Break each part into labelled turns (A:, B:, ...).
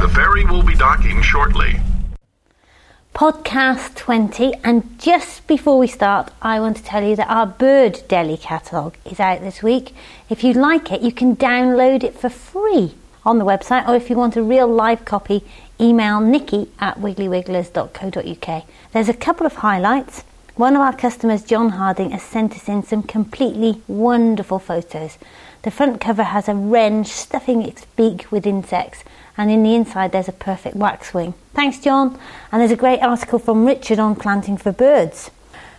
A: The ferry will be docking shortly.
B: Podcast 20, and just before we start, I want to tell you that our Bird Deli catalogue is out this week. If you like it, you can download it for free on the website, or if you want a real live copy, email nikki at wigglywigglers.co.uk. There's a couple of highlights. One of our customers, John Harding, has sent us in some completely wonderful photos. The front cover has a wren stuffing its beak with insects and in the inside there's a perfect waxwing. Thanks, John. And there's a great article from Richard on planting for birds.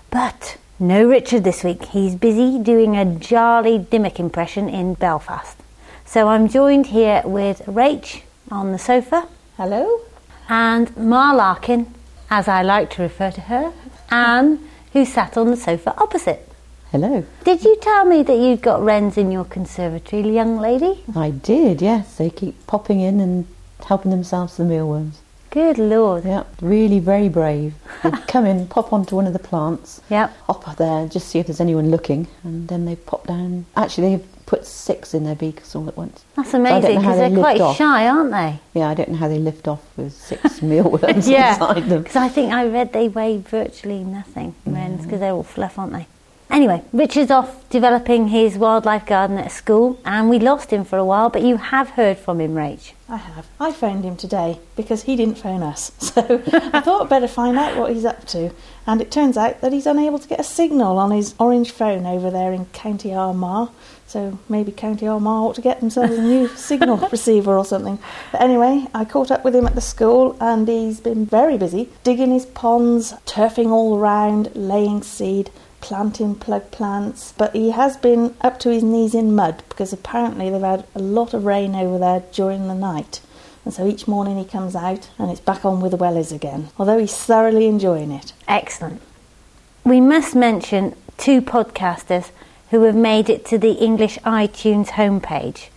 B: But no Richard this week. He's busy doing a Charlie Dimmock impression in Belfast. So I'm joined here with Rach on the sofa.
C: Hello.
B: And Ma Larkin, as I like to refer to her, Anne, who sat on the sofa opposite.
C: Hello.
B: Did you tell me that you've got wrens in your conservatory, young lady?
C: I did, yes. They keep popping in and helping themselves to the mealworms.
B: Good lord.
C: Yeah, really very brave. They come in, pop onto one of the plants,
B: Yep.
C: up there, just see if there's anyone looking, and then they pop down. Actually, they've put six in their beaks all at once.
B: That's amazing because
C: they
B: they're quite
C: off.
B: shy, aren't they?
C: Yeah, I don't know how they lift off with six mealworms
B: yeah.
C: inside them.
B: Because I think I read they weigh virtually nothing, wrens, mm. because they're all fluff, aren't they? Anyway, Richard's off developing his wildlife garden at school, and we lost him for a while, but you have heard from him, Rach.
D: I have. I phoned him today because he didn't phone us. So I thought I'd better find out what he's up to. And it turns out that he's unable to get a signal on his orange phone over there in County Armagh. So maybe County Armagh ought to get themselves a new signal receiver or something. But anyway, I caught up with him at the school and he's been very busy digging his ponds, turfing all around, laying seed planting plug plants, but he has been up to his knees in mud because apparently they've had a lot of rain over there during the night. And so each morning he comes out and it's back on with the wellies again, although he's thoroughly enjoying it.
B: Excellent. We must mention two podcasters who have made it to the English iTunes homepage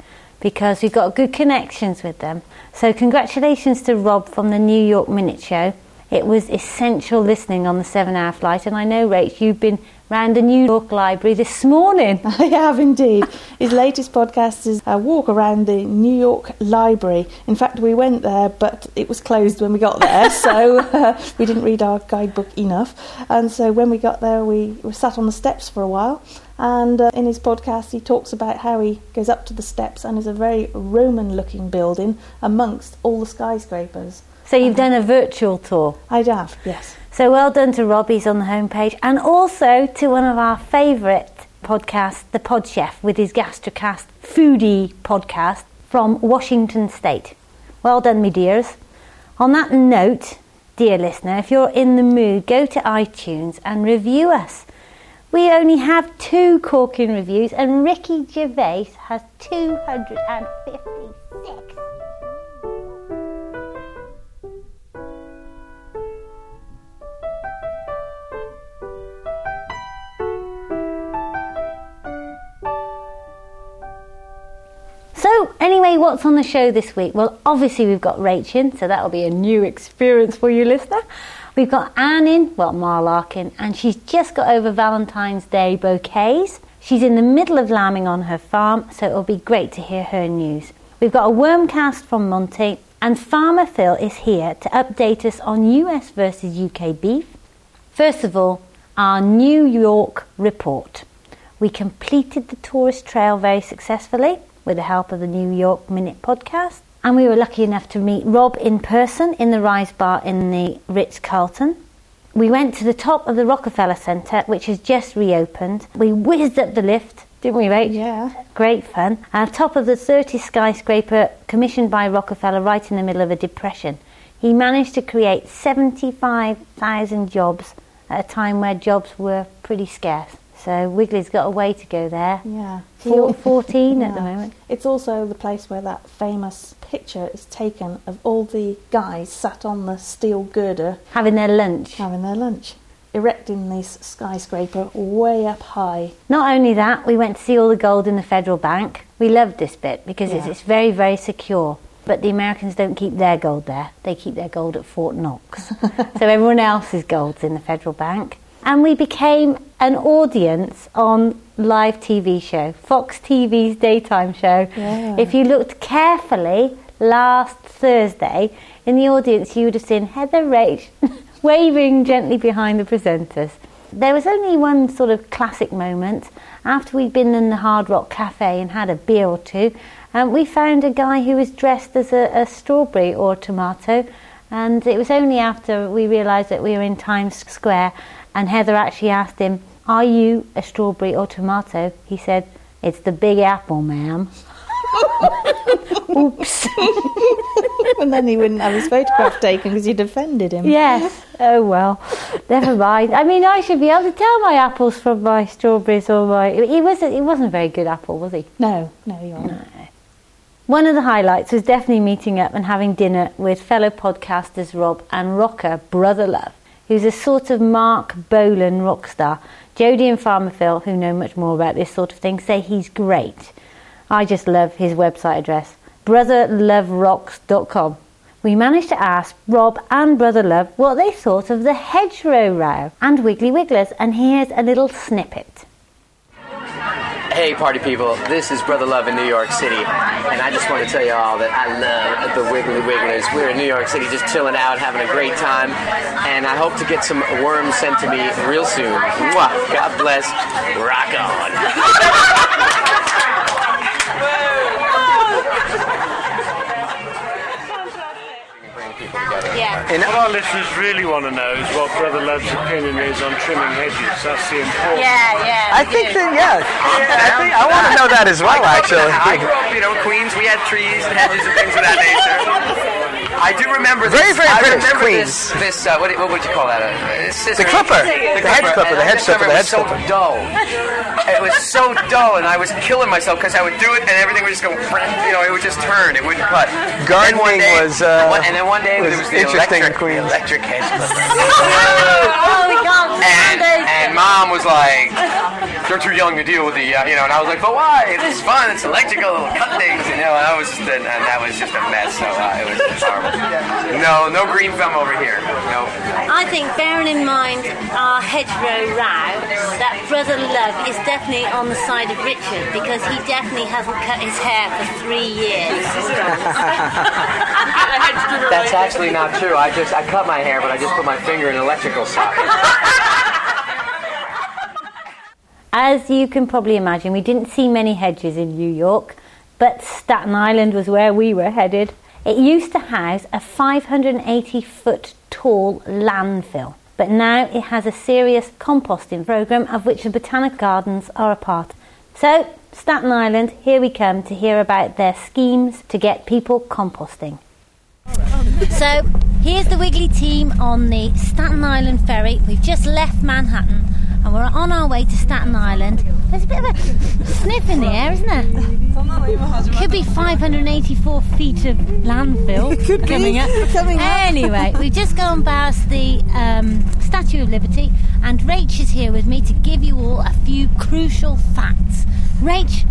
B: because we've got good connections with them. So, congratulations to Rob from the New York Minute Show. It was essential listening on the seven hour flight, and I know, Rach, you've been round the New York Library this morning.
D: I have indeed. His latest podcast is a walk around the New York Library. In fact, we went there, but it was closed when we got there, so uh, we didn't read our guidebook enough. And so when we got there, we were sat on the steps for a while. And uh, in his podcast, he talks about how he goes up to the steps and is a very Roman looking building amongst all the skyscrapers.
B: So, you've done a virtual tour.
D: I'd have, yes.
B: So well done to Robbie's on the homepage and also to one of our favourite podcasts, The Pod Chef, with his Gastrocast foodie podcast from Washington State. Well done, me dears. On that note, dear listener, if you're in the mood, go to iTunes and review us. We only have two Corking reviews and Ricky Gervais has 256. What's on the show this week? Well, obviously, we've got Rach in, so that'll be a new experience for you, listener. We've got Anne in, well, Ma Larkin, and she's just got over Valentine's Day bouquets. She's in the middle of lambing on her farm, so it'll be great to hear her news. We've got a wormcast from Monty, and Farmer Phil is here to update us on US versus UK beef. First of all, our New York report. We completed the tourist trail very successfully with the help of the New York Minute podcast. And we were lucky enough to meet Rob in person in the Rise Bar in the Ritz Carlton. We went to the top of the Rockefeller Centre, which has just reopened. We whizzed up the lift, didn't we, Rach?
D: Yeah.
B: Great fun. On top of the 30 skyscraper commissioned by Rockefeller right in the middle of a depression. He managed to create 75,000 jobs at a time where jobs were pretty scarce. So Wiggly's got a way to go there.
D: Yeah.
B: Four, 14 at the moment.
D: It's also the place where that famous picture is taken of all the guys sat on the steel girder
B: Having their lunch.
D: having their lunch, erecting this skyscraper way up high.
B: Not only that, we went to see all the gold in the Federal Bank. We loved this bit because it's, it's very, very secure. But the Americans don't keep their gold there. They keep their gold at Fort Knox. so everyone else's gold's in the Federal Bank. And we became an audience on live TV show, Fox TV's daytime show.
D: Yeah.
B: If you looked carefully, last Thursday, in the audience you would have seen Heather Rach waving gently behind the presenters. There was only one sort of classic moment. After we'd been in the Hard Rock Cafe and had a beer or two, um, we found a guy who was dressed as a, a strawberry or tomato. And it was only after we realised that we were in Times Square and Heather actually asked him, Are you a strawberry or tomato? He said, It's the big apple, ma'am. Oops.
D: and then he wouldn't have his photograph taken because you'd offended him.
B: Yes. Oh well. Never mind. I mean, I should be able to tell my apples from my strawberries or my. He wasn't. He wasn't a very good apple, was he?
D: No, no, you aren't.
B: One of the highlights was definitely meeting up and having dinner with fellow podcasters Rob and rocker Brother Love, who's a sort of Marc Bolan rock star. Jodie and Farmer Phil, who know much more about this sort of thing, say he's great. I just love his website address, brotherloverocks.com. We managed to ask Rob and Brother Love what they thought of the hedgerow row and Wiggly Wigglers, and here's a little snippet.
E: Hey, party people, this is Brother Love in New York City, and I just want to tell you all that I love the Wiggly Wigglers. We're in New York City just chilling out, having a great time, and I hope to get some worms sent to me real soon. God bless. Rock on.
B: Yeah.
E: And
F: What our listeners really want to know is what Brother Love's opinion is on trimming hedges. That's the important.
B: Yeah, yeah.
G: I think that yeah, I think I want to know that as well. Actually,
E: I grew up, you know, Queens. We had trees and hedges and things of that nature. I do remember this.
G: very
E: I
G: British,
E: remember
G: Queens.
E: this. This uh, what, what would you call that? Uh.
G: The clipper. The hedge clipper, the
E: I
G: hedge
E: just
G: clipper,
E: remember
G: the
E: it
G: hedge
E: was so
G: clipper.
E: dull. It was so dull, and I was killing myself because I would do it, and everything would just go. You know, it would just turn. It wouldn't cut. And then
G: Gardening
E: day-
G: was, uh,
E: one- and then one day
G: was
E: there was the
G: interesting
E: electric,
G: Queens.
E: electric hedge clipper. And, and mom was like, "You're too young to deal with the, uh, you know." And I was like, "But why? It's fun. It's electrical. It'll cut things." And, you know, and I was just, and that was just a mess. So uh, it was just horrible. No, no green thumb over here. No.
H: I think, bearing in mind our hedgerow row, that Brother Love is definitely on the side of Richard because he definitely hasn't cut his hair for three years.
E: That's actually not true. I just I cut my hair, but I just put my finger in an electrical socket.
B: As you can probably imagine, we didn't see many hedges in New York, but Staten Island was where we were headed. It used to house a 580 foot tall landfill, but now it has a serious composting program of which the Botanic Gardens are a part. So, Staten Island, here we come to hear about their schemes to get people composting.
H: So here's the Wiggly team on the Staten Island ferry. We've just left Manhattan and we're on our way to Staten Island. There's a bit of a sniff in the air, isn't there? Could be 584 feet of landfill coming up.
D: Coming up.
H: Anyway, we've just gone past the um, Statue of Liberty, and Rach is here with me to give you all a few crucial facts. Rach,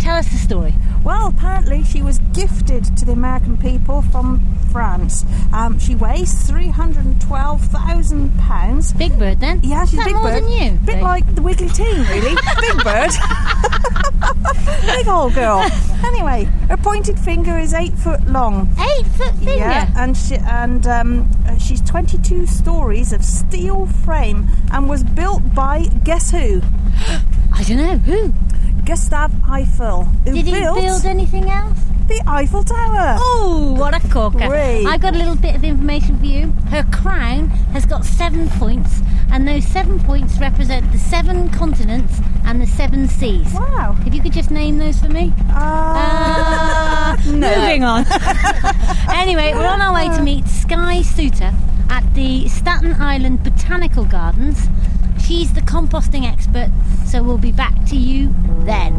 H: tell us the story.
I: Well, apparently she was gifted to the American people from France. Um, she weighs 312,000 pounds.
H: Big bird then?
I: Yeah, she's a big
H: more
I: bird.
H: than you?
I: Bit
H: Rach?
I: like the Wiggly team, really. big bird. big old girl. Anyway, her pointed finger is eight foot long.
H: Eight foot finger.
I: Yeah, and she and um, uh, she's 22 stories of steel frame and was built by guess who?
H: I don't know who.
I: Gustav Eiffel. Who
H: Did he
I: built
H: build anything else?
I: the Eiffel Tower?
H: Oh, what a corker!
I: Great.
H: I got a little bit of information for you. Her crown has got seven points, and those seven points represent the seven continents and the seven seas.
I: Wow.
H: If you could just name those for me.
I: Uh,
H: Uh, Moving on. anyway, we're on our way to meet Sky Suter at the Staten Island Botanical Gardens. She's the composting expert, so we'll be back to you then.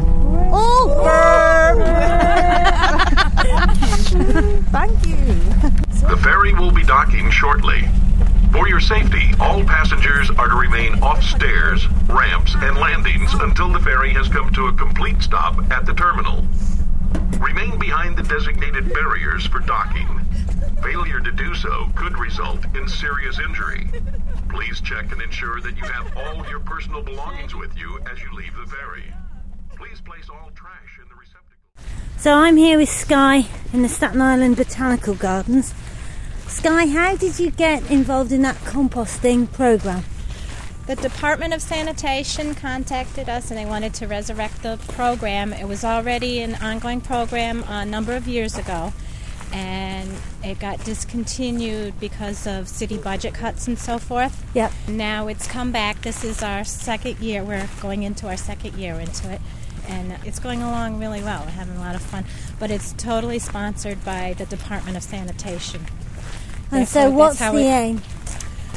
H: Oh!
I: Thank you.
A: The ferry will be docking shortly. For your safety, all passengers are to remain off stairs, ramps, and landings until the ferry has come to a complete stop at the terminal. Remain behind the designated barriers for docking. Failure to do so could result in serious injury. Please check and ensure that you have all your personal belongings with you as you leave the ferry. Please place all trash in the receptacle.
H: So I'm here with Sky in the Staten Island Botanical Gardens. Sky, how did you get involved in that composting program?
J: The Department of Sanitation contacted us and they wanted to resurrect the program. It was already an ongoing program a number of years ago and it got discontinued because of city budget cuts and so forth.
H: Yep.
J: Now it's come back. This is our second year. We're going into our second year into it. And it's going along really well. We're having a lot of fun. But it's totally sponsored by the Department of Sanitation.
H: And so, what's the
J: it-
H: aim?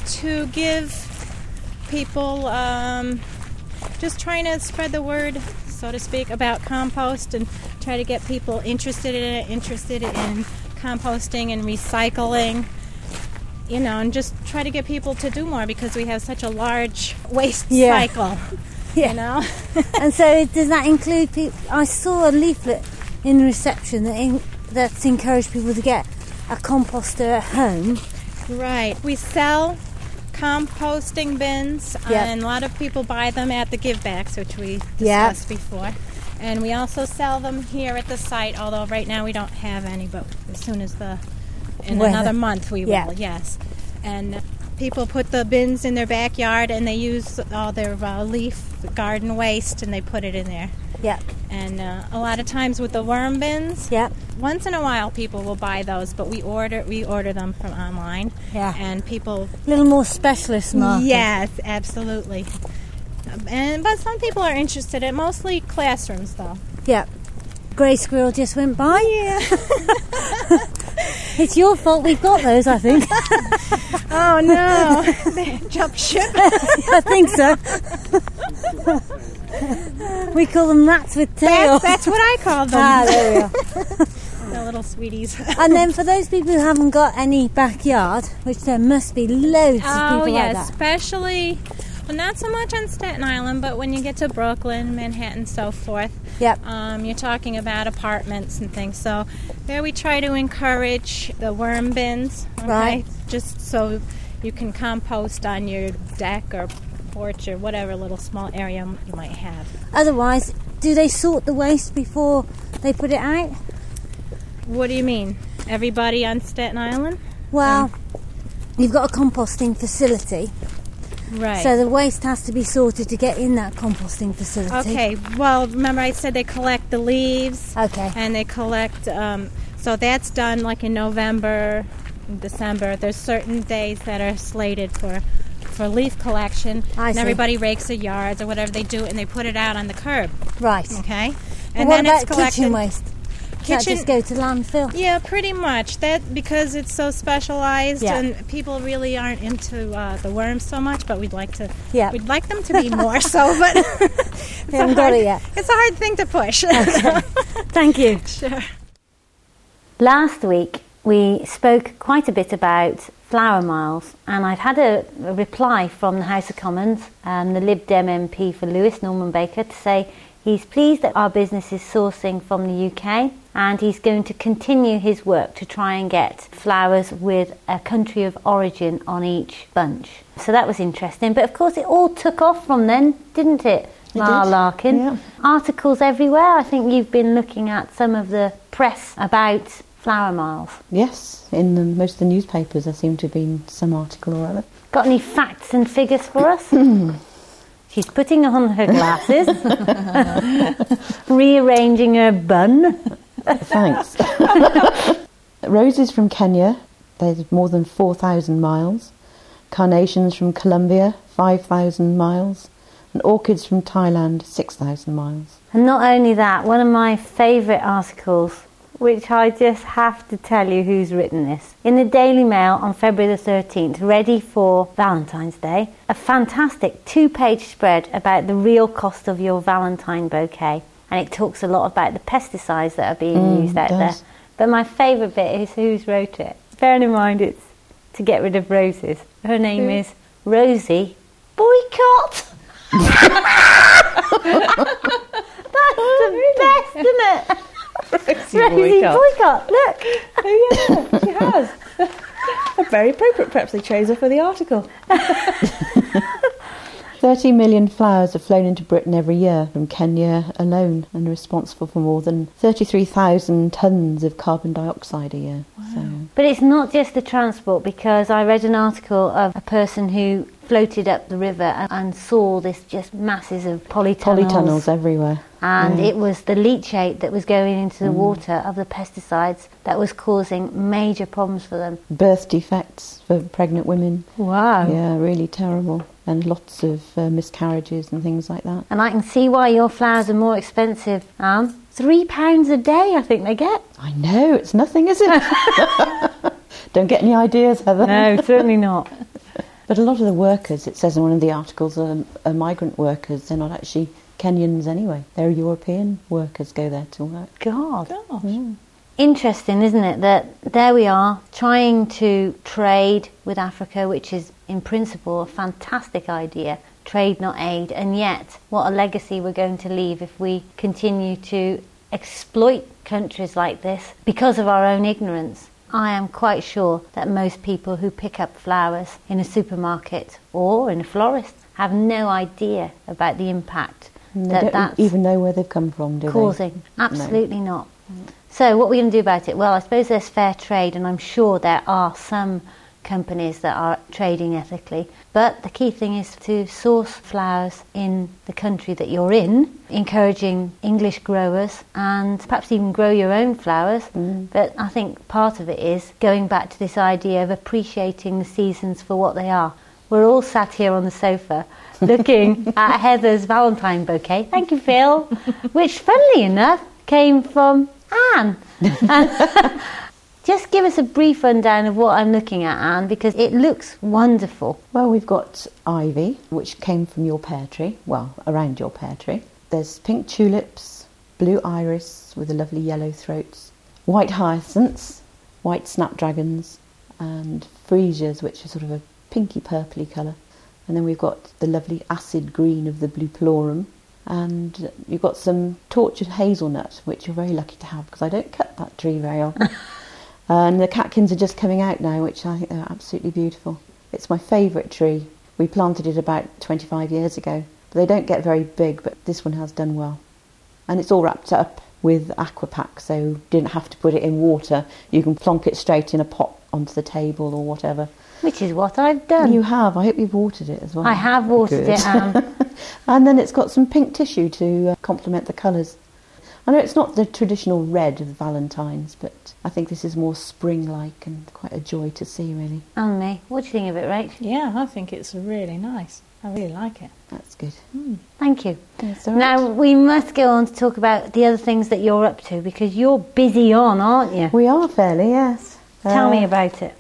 J: to give people um, just trying to spread the word, so to speak, about compost and try to get people interested in it, interested in composting and recycling. You know, and just try to get people to do more because we have such a large waste
H: Yeah.
J: cycle.
H: Yeah.
J: You know,
H: and so, does that include people? I saw a leaflet in the reception that in, that's encouraged people to get a composter at home.
J: Right. We sell composting bins, uh, and a lot of people buy them at the give backs, which we discussed before. And we also sell them here at the site, although right now we don't have any, but as soon as the in another month we
H: Yeah.
J: will, yes. And people put the bins in their backyard and they use all their uh, leaf garden waste and they put it in there.
H: Yeah.
J: And uh, a lot of times with the worm bins,
H: Yeah.
J: once in a while people will buy those, but we order we order them from online.
H: Yeah.
J: And people
H: A little more specialist market.
J: Yes, absolutely. And but some people are interested in mostly classrooms though.
H: Yeah. Grey squirrel just went by.
J: Yeah.
H: It's your fault we've got those, I think.
J: oh no. they jump ship.
H: I think so. we call them rats with tails.
J: That's, that's what I call them.
H: Ah, there we are.
J: the little sweeties.
H: And then for those people who haven't got any backyard, which there must be loads of
J: Oh
H: people
J: yeah,
H: like that.
J: especially well, not so much on Staten Island, but when you get to Brooklyn, Manhattan, so forth.
H: Yep.
J: Um, you're talking about apartments and things. So there we try to encourage the worm bins. Okay?
H: Right.
J: Just so you can compost on your deck or porch or whatever little small area you might have.
H: Otherwise, do they sort the waste before they put it out?
J: What do you mean? Everybody on Staten Island?
H: Well, you've got a composting facility,
J: Right.
H: so the waste has to be sorted to get in that composting facility.
J: Okay, well, remember I said they collect the leaves.
H: Okay.
J: And they collect, um, so that's done like in November, December. There's certain days that are slated for for leaf collection.
H: I
J: and
H: see.
J: everybody rakes their yards or whatever they do, and they put it out on the curb.
H: Right.
J: Okay.
H: Well,
J: And
H: what
J: then it's collected.
H: kitchen waste? Does that
J: Kitchen-
H: just go to landfill?
J: Yeah, pretty much. That because it's so specialized,
H: Yeah.
J: and people really aren't into uh, the worms so much. But we'd like to.
H: Yeah.
J: We'd like them to be more so, but it's
H: Haven't
J: a
H: got
J: hard,
H: it yet.
J: It's a hard thing to push.
H: Thank you.
J: sure.
B: Last week we spoke quite a bit about flower miles, and I've had a, a reply from the House of Commons, um, the Lib Dem MP for Lewes, Norman Baker, to say he's pleased that our business is sourcing from the UK and he's going to continue his work to try and get flowers with a country of origin on each bunch. So that was interesting, but of course it all took off from then, didn't it?
C: Ma
B: Larkin.
C: yeah.
B: Articles everywhere. I think you've been looking at some of the press about flower miles.
C: Yes, in the, most of the newspapers there seemed to have been some article or other.
B: Got any facts and figures for us? She's putting on her glasses, rearranging her bun.
C: Thanks. Roses from Kenya, there's more than 4,000 miles. Carnations from Colombia, 5,000 miles. And orchids from Thailand, 6,000 miles.
B: And not only that, one of my favourite articles, which I just have to tell you who's written this. In the Daily Mail on February the 13th, ready for Valentine's Day, a fantastic two page spread about the real cost of your Valentine bouquet. And it talks a lot about the pesticides that are being
C: Mm,
B: used out there. But my favourite bit is who's wrote it. Bearing in mind it's to get rid of roses. Her name is Rosie Boycott. That's the best, isn't it? Rosie Boycott. Look.
D: Oh yeah, she has. A very appropriate. Perhaps they chose her for the article.
C: 30 million flowers are flown into Britain every year from Kenya alone and are responsible for more than 33,000 tonnes of carbon dioxide a year. So,
B: But it's not just the transport because I read an article of a person who floated up the river and, and saw this just masses of polytunnels.
C: polytunnels everywhere.
B: And
C: Yeah.
B: it was the leachate that was going into the
C: Mm.
B: water of the pesticides that was causing major problems for them.
C: Birth defects for pregnant women.
B: Wow.
C: Yeah, really terrible. And lots of uh, miscarriages and things like that.
B: And I can see why your flowers are more expensive, Anne. Three pounds a day, I think they get.
C: I know, it's nothing, is it? Don't get any ideas, Heather.
B: No, certainly not.
C: But a lot of the workers, it says in one of the articles, are, are migrant workers. They're not actually Kenyans anyway. They're European workers go there to work.
B: God. Hmm. Interesting, isn't it? That there we are trying to trade with Africa, which is in principle a fantastic idea. Trade, not aid. And yet, what a legacy we're going to leave if we continue to exploit countries like this because of our own ignorance. I am quite sure that most people who pick up flowers in a supermarket or in a florist have no idea about the impact
C: And they
B: that
C: don't even know where they've come from, do
B: causing.
C: they?
B: Absolutely not. So, what are we going to do about it? Well, I suppose there's fair trade, and I'm sure there are some companies that are trading ethically. But the key thing is to source flowers in the country that you're in, encouraging English growers and perhaps even grow your own flowers. Mm. But I think part of it is going back to this idea of appreciating the seasons for what they are. We're all sat here on the sofa looking at Heather's Valentine bouquet. Thank you, Phil. Which, funnily enough, came from Anne. Just give us a brief rundown of what I'm looking at, Anne, because it looks wonderful.
C: Well, we've got ivy, which came from your pear tree, well, around your pear tree. There's pink tulips, blue iris with the lovely yellow throats, white hyacinths, white snapdragons, and freesias, which are sort of a pinky purpley colour. And then we've got the lovely acid green of the bupleurum. And you've got some tortured hazelnut, which you're very lucky to have because I don't cut that tree very often. and the catkins are just coming out now, which I think are absolutely beautiful. It's my favourite tree. We planted it about 25 years ago. They don't get very big, but this one has done well. And it's all wrapped up with aquapack, so you didn't have to put it in water. You can plonk it straight in a pot onto the table or whatever.
B: Which is what I've done.
C: You have. I hope you've watered it as well.
B: I have watered
C: Good.
B: it, Anne.
C: and then it's got some pink tissue to uh, complement the colours. I know it's not the traditional red of Valentine's, but I think this is more spring-like and quite a joy to see, really.
B: and me. What do you think of it, Rach?
D: Yeah, I think it's really nice. I really like it.
C: That's good.
B: Thank you.
C: That's all
B: Now, we must go on to talk about the other things that you're up to because you're busy on, aren't you?
C: We are fairly, yes.
B: Tell
C: Uh,
B: me about it.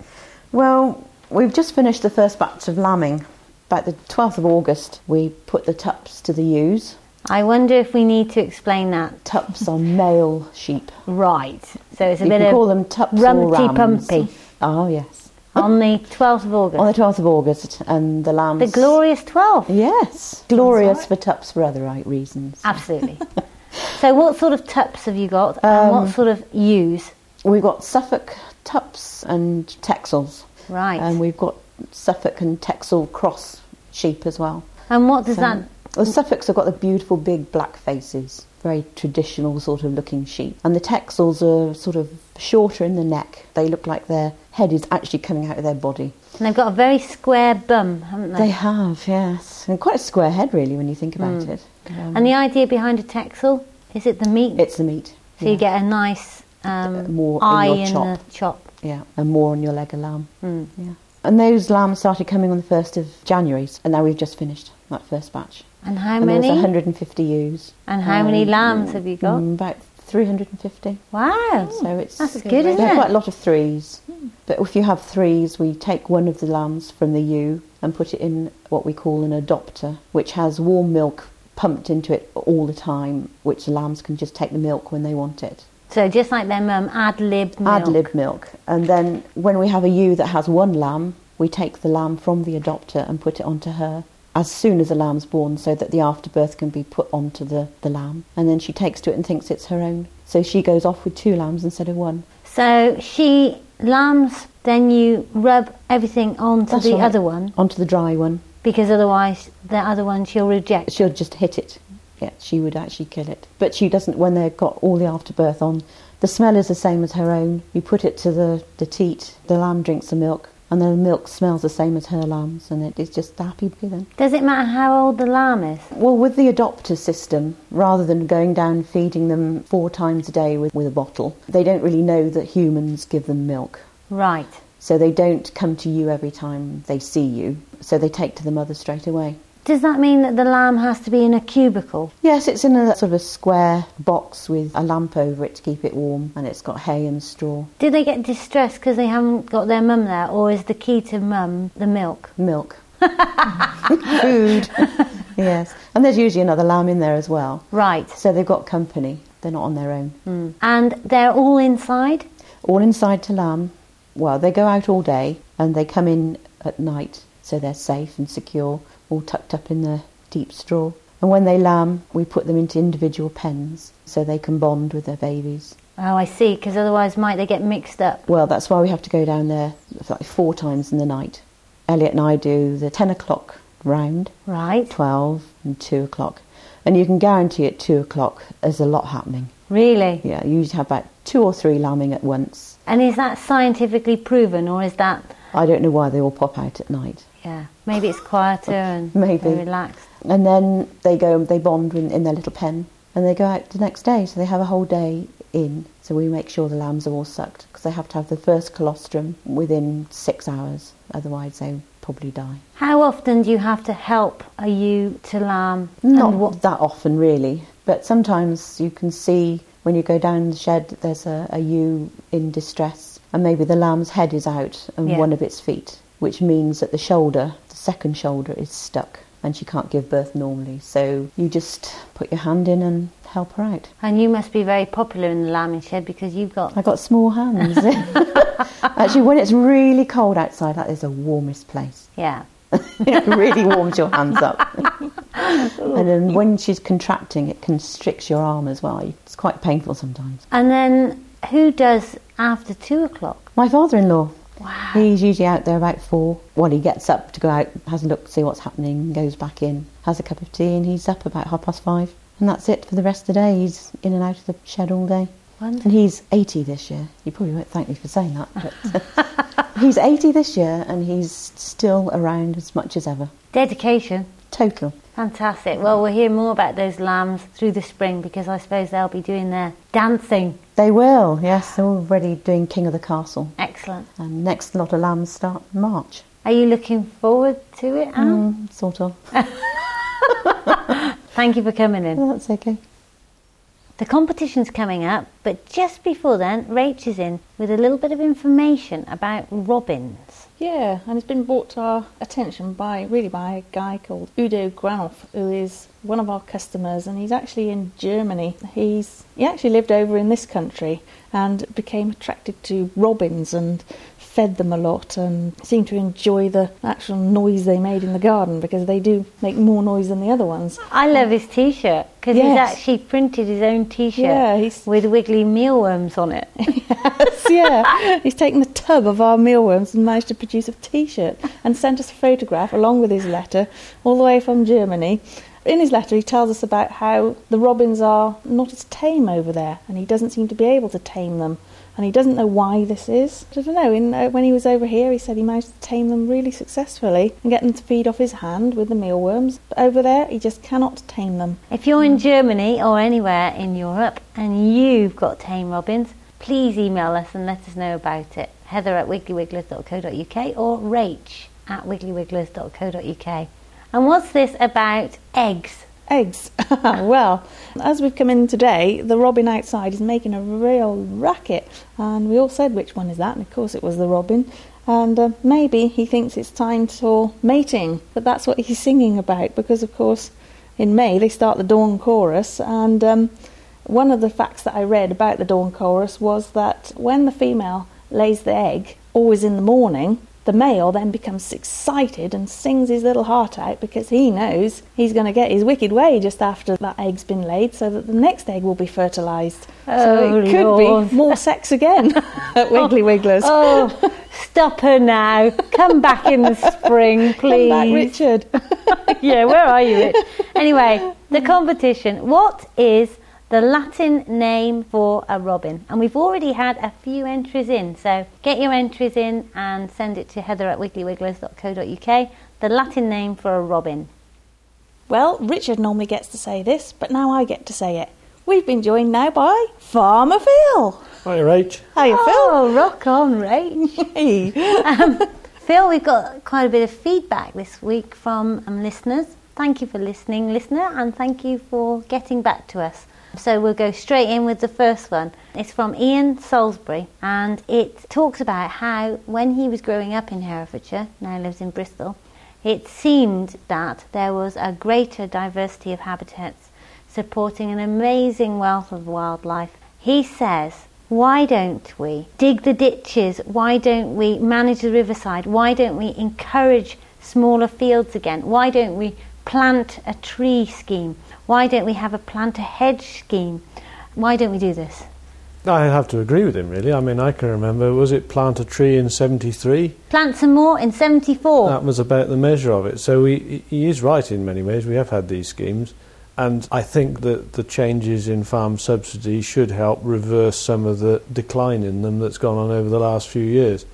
C: Well, we've just finished the first batch of lambing. About the 12th of August, we put the tups to the ewes.
B: I wonder if we need to explain that.
C: Tups are male sheep.
B: Right. So it's a
C: you
B: bit
C: can
B: of
C: call them tups or rams.
B: pumpy
C: Oh, yes.
B: on the 12th of August.
C: On the 12th of August, and the lambs...
B: the glorious 12th.
C: Yes, glorious for tups for other right reasons.
B: Absolutely. so, what sort of tups have you got, and
C: Um,
B: what sort of ewes?
C: We've got Suffolk tups and Texels,
B: Right.
C: and we've got Suffolk and Texel cross sheep as well.
B: and what does
C: So-
B: that?
C: The Suffolks have got the beautiful big black faces, very traditional sort of looking sheep, and the Texels are sort of shorter in the neck. They look like their head is actually coming out of their body.
B: And they've got a very square bum, haven't they?
C: They have, yes, and quite a square head really when you think about
B: Mm.
C: it. Um,
B: And the idea behind a texel is it the meat?
C: it's the meat.
B: so you get a nice um,
C: more in
B: eye
C: your
B: in the chop.
C: Yeah, and more on your leg of lamb.
B: Mm.
C: Yeah. And those lambs started coming on the 1st of January, and now we've just finished that first batch.
B: And how
C: and
B: many?
C: There's 150 ewes.
B: And how many
C: Um,
B: lambs have you got?
C: mm, about 350.
B: Wow.
C: So it's
B: That's good, isn't it?
C: quite a lot of threes. But if you have threes, we take one of the lambs from the ewe and put it in what we call an adopter, which has warm milk pumped into it all the time, which the lambs can just take the milk when they want it.
B: So just like their mum, ad lib milk.
C: Ad lib milk. And then when we have a ewe that has one lamb, we take the lamb from the adopter and put it onto her as soon as the lamb's born so that the afterbirth can be put onto the, the lamb. And then she takes to it and thinks it's her own. So she goes off with two lambs instead of one.
B: So she lambs, then you rub everything onto
C: That's
B: the
C: right.
B: other one.
C: Onto the dry one.
B: because otherwise the other one she'll reject.
C: She'll just hit it. Yeah, she would actually kill it. But she doesn't when they've got all the afterbirth on. The smell is the same as her own. You put it to the, the teat, the lamb drinks the milk, and the milk smells the same as her lamb's, and it is just happy then.
B: Does it matter how old the lamb is?
C: Well, with the adopter system, rather than going down feeding them four times a day with, with a bottle, they don't really know that humans give them milk.
B: Right.
C: So they don't come to you every time they see you, so they take to the mother straight away.
B: Does that mean that the lamb has to be in a cubicle?
C: Yes, it's in a sort of a square box with a lamp over it to keep it warm, and it's got hay and straw.
B: Do they get distressed because they haven't got their mum there, or is the key to mum the milk?
C: Milk. Food. yes. And there's usually another lamb in there as well.
B: Right.
C: So they've got company. They're not on their own.
B: Mm. And they're all inside?
C: All inside to lamb. Well, they go out all day and they come in at night, so they're safe and secure, all tucked up in the deep straw. And when they lamb, we put them into individual pens so they can bond with their babies.
B: Oh, I see, because otherwise might they get mixed up?
C: Well, that's why we have to go down there like four times in the night. Elliot and I do the 10 o'clock round,
B: right?
C: 12 and 2 o'clock. And you can guarantee at 2 o'clock there's a lot happening.
B: Really?
C: Yeah, you usually have about two or three lambing at once.
B: And is that scientifically proven, or is that.
C: I don't know why they all pop out at night.
B: Yeah, maybe it's quieter and
C: maybe
B: relaxed.
C: And then they go, they bond in, in their little pen, and they go out the next day. So they have a whole day in. So we make sure the lambs are all sucked because they have to have the first colostrum within six hours. Otherwise, they probably die.
B: How often do you have to help a ewe to lamb?
C: Not what, that often, really. But sometimes you can see when you go down the shed, there's a, a ewe in distress, and maybe the lamb's head is out and
B: Yeah.
C: one of its feet, which means that the shoulder, the second shoulder, is stuck and she can't give birth normally. So you just put your hand in and help her out.
B: And you must be very popular in the lambing shed because you've got.
C: I've got small hands. Actually, when it's really cold outside, that is the warmest place.
B: Yeah.
C: it really warms your hands up. and then when she's contracting, it constricts your arm as well. It's quite painful sometimes.
B: And then who does after two o'clock?
C: My father-in-law.
B: Wow.
C: He's usually out there about four. Well, he gets up to go out, has a look, see what's happening, goes back in, has a cup of tea, and he's up about half past five. And that's it for the rest of the day. He's in and out of the shed all day.
B: Wonderful.
C: And he's 80 this year. You probably won't thank me for saying that, but he's 80 this year and he's still around as much as ever.
B: Dedication.
C: Total.
B: Fantastic. Well, we'll hear more about those lambs through the spring because I suppose they'll be doing their dancing.
C: They will, yes. They're already doing King of the Castle.
B: Excellent.
C: And next lot of lambs start March.
B: Are you looking forward to it, Anne?
C: Mm, sort of.
B: Thank you for coming in.
C: That's okay.
B: The competition's coming up, but just before then, Rach is in with a little bit of information about robins.
D: Yeah, and it's been brought to our attention by really by a guy called Udo Granoff, who is one of our customers, and he's actually in Germany. He's he actually lived over in this country and became attracted to robins and fed them a lot and seemed to enjoy the actual noise they made in the garden because they do make more noise than the other ones.
B: I love his t-shirt because he's actually printed his own t-shirt
D: Yeah,
B: with wiggly mealworms on it.
D: yes, yeah. He's taken the tub of our mealworms and managed to produce a T-shirt and sent us a photograph along with his letter, all the way from Germany. In his letter, he tells us about how the robins are not as tame over there, and he doesn't seem to be able to tame them. And he doesn't know why this is. I don't know. In, uh, when he was over here, he said he managed to tame them really successfully and get them to feed off his hand with the mealworms. But over there, he just cannot tame them.
B: If you're in Germany or anywhere in Europe and you've got tame robins, please email us and let us know about it. Heather at wigglywigglers.co.uk or rach at wigglywigglers.co.uk. And what's this about eggs?
D: Eggs. well, as we've come in today, the robin outside is making a real racket, and we all said which one is that, and of course it was the robin. And uh, maybe he thinks it's time for mating, but that's what he's singing about because, of course, in May they start the dawn chorus, and um, one of the facts that I read about the dawn chorus was that when the female lays the egg, always in the morning, the male then becomes excited and sings his little heart out because he knows he's going to get his wicked way just after that egg's been laid so that the next egg will be fertilised. so
B: Oh,
D: it could
B: Lord.
D: be more sex again at Wiggly oh, Wigglers.
B: Oh, Stop her now. Come back in the spring, please.
D: Come back, Richard.
B: yeah, where are you, Rich? Anyway, the competition. What is the Latin name for a robin? And we've already had a few entries in, so get your entries in and send it to heather at wigglywigglers.co.uk. The Latin name for a robin.
D: Well, Richard normally gets to say this, but now I get to say it. We've been joined now by Farmer Phil.
F: Hi, Rach.
D: Hiya, Phil.
B: Oh, rock on, Rach.
D: Phil.
B: um, Phil, we've got quite a bit of feedback this week from um, listeners. Thank you for listening, listener, and thank you for getting back to us. So we'll go straight in with the first one. It's from Ian Salisbury, and it talks about how when he was growing up in Herefordshire, now lives in Bristol, it seemed that there was a greater diversity of habitats supporting an amazing wealth of wildlife. He says, why don't we dig the ditches? Why don't we manage the riverside? Why don't we encourage smaller fields again? Why don't we plant a tree scheme? Why don't we have a plant a hedge scheme? Why don't we do this?
F: I have to agree with him, really. I mean, I can remember, was it plant a tree in 73?
B: Plant some more in 74.
F: That was about the measure of it. So he, he is right in many ways. We have had these schemes. And I think that the changes in farm subsidy should help reverse some of the decline in them that's gone on over the last few years.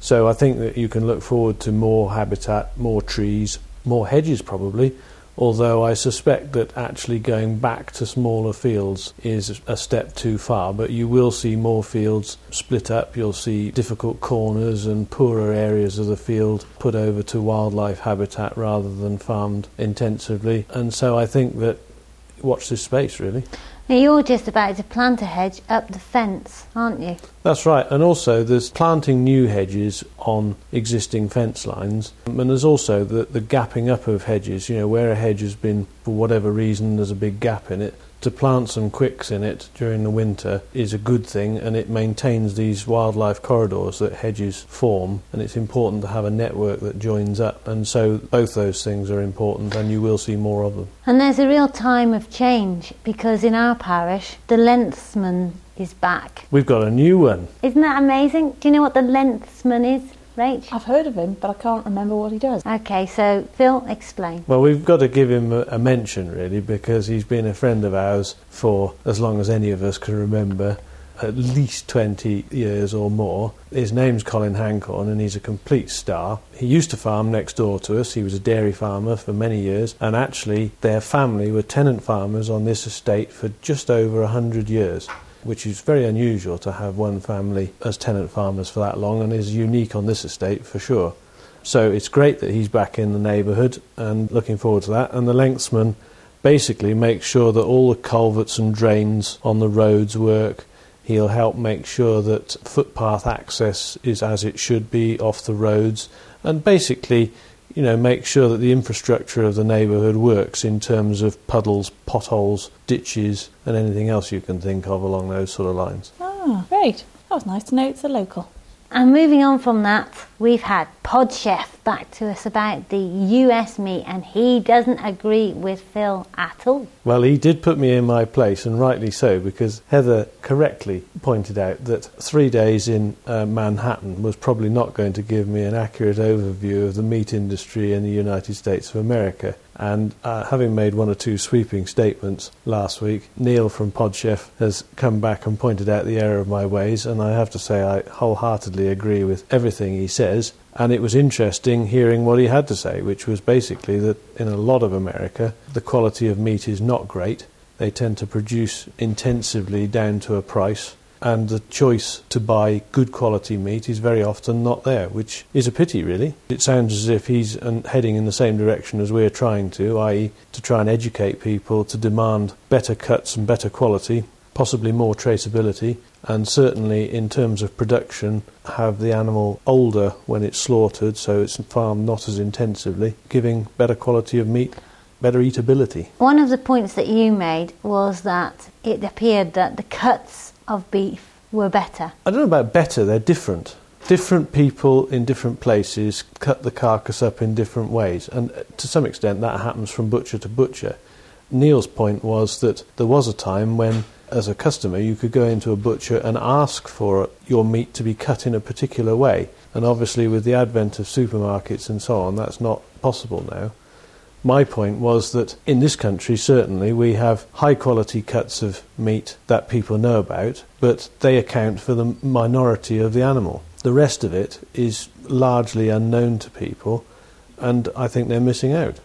F: So I think that you can look forward to more habitat, more trees, more hedges probably, although I suspect that actually going back to smaller fields is a step too far. But you will see more fields split up, you'll see difficult corners and poorer areas of the field put over to wildlife habitat rather than farmed intensively. And so I think that watch this space really.
B: Now you're just about to plant a hedge up the fence, aren't you?
F: That's right, and also there's planting new hedges on existing fence lines, and there's also the, the gapping up of hedges. You know, where a hedge has been, for whatever reason, there's a big gap in it. To plant some quicks in it during the winter is a good thing, and it maintains these wildlife corridors that hedges form. And it's important to have a network that joins up, and so both those things are important, and you will see more of them.
B: And there's a real time of change because in our parish, the lengthsman is back.
F: We've got a new one.
B: Isn't that amazing? Do you know what the lengthsman is, Rach?
D: I've heard of him, but I can't remember what he does.
B: Okay, so Phil, explain.
F: Well, we've got to give him a, a mention, really, because he's been a friend of ours for as long as any of us can remember at least 20 years or more. His name's Colin Hancorn and he's a complete star. He used to farm next door to us. He was a dairy farmer for many years and actually their family were tenant farmers on this estate for just over 100 years. Which is very unusual to have one family as tenant farmers for that long and is unique on this estate for sure. So it's great that he's back in the neighbourhood and looking forward to that. And the lengthsman basically makes sure that all the culverts and drains on the roads work. He'll help make sure that footpath access is as it should be off the roads, and basically, you know, make sure that the infrastructure of the neighbourhood works in terms of puddles, potholes, ditches, and anything else you can think of along those sort of lines.
D: Ah, great. That was nice to know it's a local.
B: And moving on from that, we've had Pod Chef back to us about the US meat, and he doesn't agree with Phil at all.
F: Well, he did put me in my place, and rightly so, because Heather correctly pointed out that three days in uh, Manhattan was probably not going to give me an accurate overview of the meat industry in the United States of America. And uh, having made one or two sweeping statements last week, Neil from Podchef has come back and pointed out the error of my ways, and I have to say I wholeheartedly agree with everything he says. And it was interesting hearing what he had to say, which was basically that in a lot of America, the quality of meat is not great. They tend to produce intensively down to a price, and the choice to buy good quality meat is very often not there, which is a pity, really. It sounds as if he's heading in the same direction as we're trying to, i.e., to try and educate people to demand better cuts and better quality, possibly more traceability, and certainly in terms of production, have the animal older when it's slaughtered, so it's farmed not as intensively, giving better quality of meat, better eatability.
B: One of the points that you made was that it appeared that the cuts of beef were better.
F: I don't know about better, they're different. Different people in different places cut the carcass up in different ways, and uh, to some extent that happens from butcher to butcher. Neil's point was that there was a time when as a customer, you could go into a butcher and ask for your meat to be cut in a particular way. And obviously, with the advent of supermarkets and so on, that's not possible now. My point was that in this country, certainly, we have high quality cuts of meat that people know about, but they account for the minority of the animal. The rest of it is largely unknown to people, and I think they're missing out.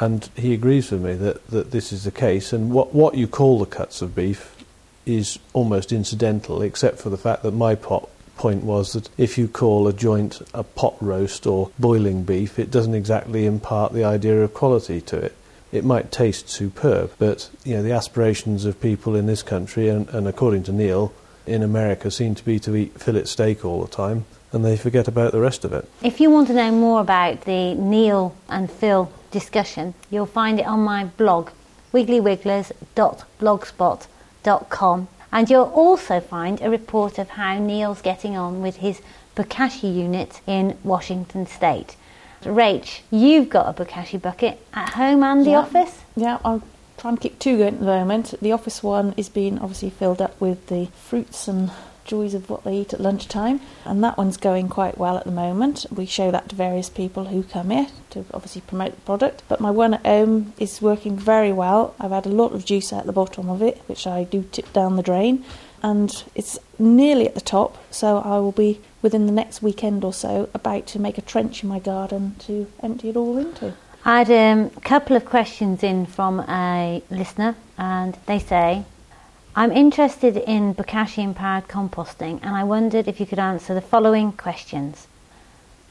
F: And he agrees with me that, that this is the case, and what, what you call the cuts of beef is almost incidental, except for the fact that my pot point was that if you call a joint a pot roast or boiling beef, it doesn't exactly impart the idea of quality to it. It might taste superb, but you know the aspirations of people in this country and, and according to Neil, in America seem to be to eat fillet steak all the time, and they forget about the rest of it.
B: If you want to know more about the Neil and Phil discussion, you'll find it on my blog, wigglyWigglers.blogspot.com. And you'll also find a report of how Neil's getting on with his Bokashi unit in Washington State. Rach, you've got a Bokashi bucket at home and the
D: Yeah.
B: office?
D: Yeah, I'll try and keep two going at the moment. The office one is being obviously filled up with the fruits and joys of what they eat at lunchtime, and that one's going quite well at the moment. We show that to various people who come here to obviously promote the product. But my one at home is working very well. I've had a lot of juice out the bottom of it, which I do tip down the drain, and it's nearly at the top. So I will be within the next weekend or so about to make a trench in my garden to empty it all into.
B: I had um, a couple of questions in from a listener, and they say, I'm interested in Bokashi empowered composting, and I wondered if you could answer the following questions.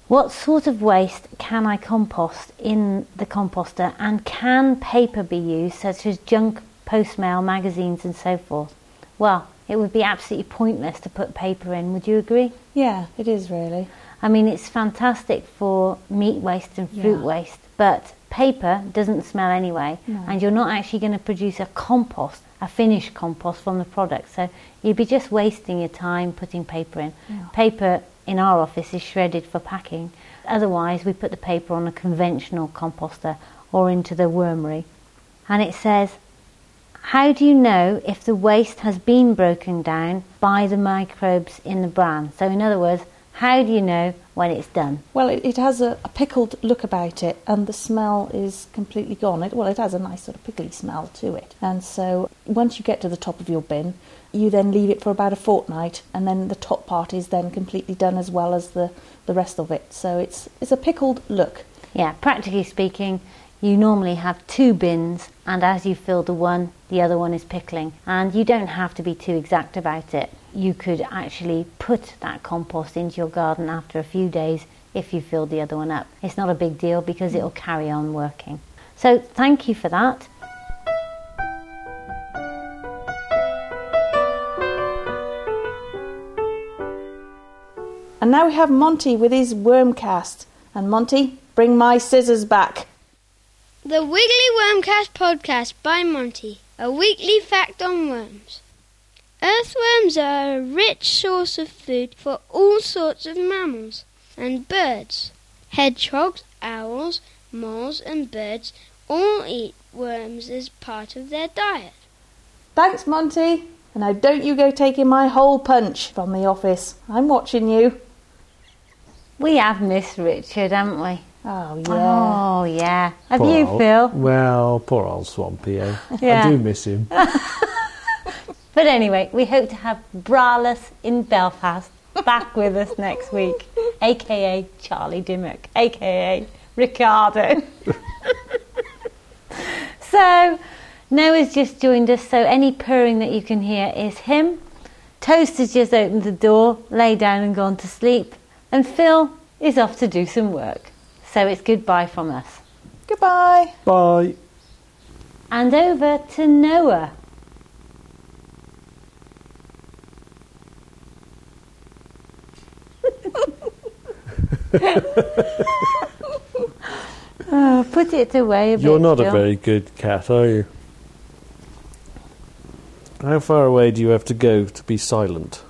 B: What sort of waste can I compost in the composter, and can paper be used, such as junk post mail, magazines, and so forth? Well, it would be absolutely pointless to put paper in, would you agree?
D: Yeah, it is really.
B: I mean, it's fantastic for meat waste and fruit
D: Yeah.
B: waste, but paper doesn't smell anyway,
D: No.
B: and you're not actually going to produce a compost, a finished compost from the product. So you'd be just wasting your time putting paper in.
D: Yeah.
B: Paper in our office is shredded for packing. Otherwise, we put the paper on a conventional composter or into the wormery. And it says, how do you know if the waste has been broken down by the microbes in the bran? So, in other words, how do you know when it's done?
D: Well, it, it has a, a pickled look about it, and the smell is completely gone. It, well, it has a nice sort of pickly smell to it. And so, once you get to the top of your bin, you then leave it for about a fortnight, and then the top part is then completely done as well as the, the rest of it. So, it's, it's a pickled look.
B: Yeah, practically speaking, you normally have two bins, and as you fill the one, the other one is pickling. And you don't have to be too exact about it. You could actually put that compost into your garden after a few days if you fill the other one up. It's not a big deal because it'll carry on working. So, thank you for that.
D: And now we have Monty with his worm cast. And Monty, bring my scissors back.
K: The Wiggly Wormcast podcast by Monty, a weekly fact on worms. Earthworms are a rich source of food for all sorts of mammals and birds. Hedgehogs, owls, moles, and birds all eat worms as part of their diet.
D: Thanks, Monty. And now don't you go taking my hole punch from the office. I'm watching you.
B: We have missed Richard, haven't we?
D: Oh, yeah.
B: Oh, yeah. Have
F: Poor
B: you,
F: old-
B: Phil?
F: Well, poor old Swampy, eh?
B: Yeah.
F: I do miss him.
B: But anyway, we hope to have Braless in Belfast back with us next week, aka Charlie Dimmock, aka Ricardo. so, Noah's just joined us, so any purring that you can hear is him. Toast has just opened the door, lay down and gone to sleep, and Phil is off to do some work. So it's goodbye from us.
D: Goodbye.
F: Bye.
B: And over to Noah. oh, put it away a bit.
F: You're not a very good cat, are you? How far away do you have to go to be silent?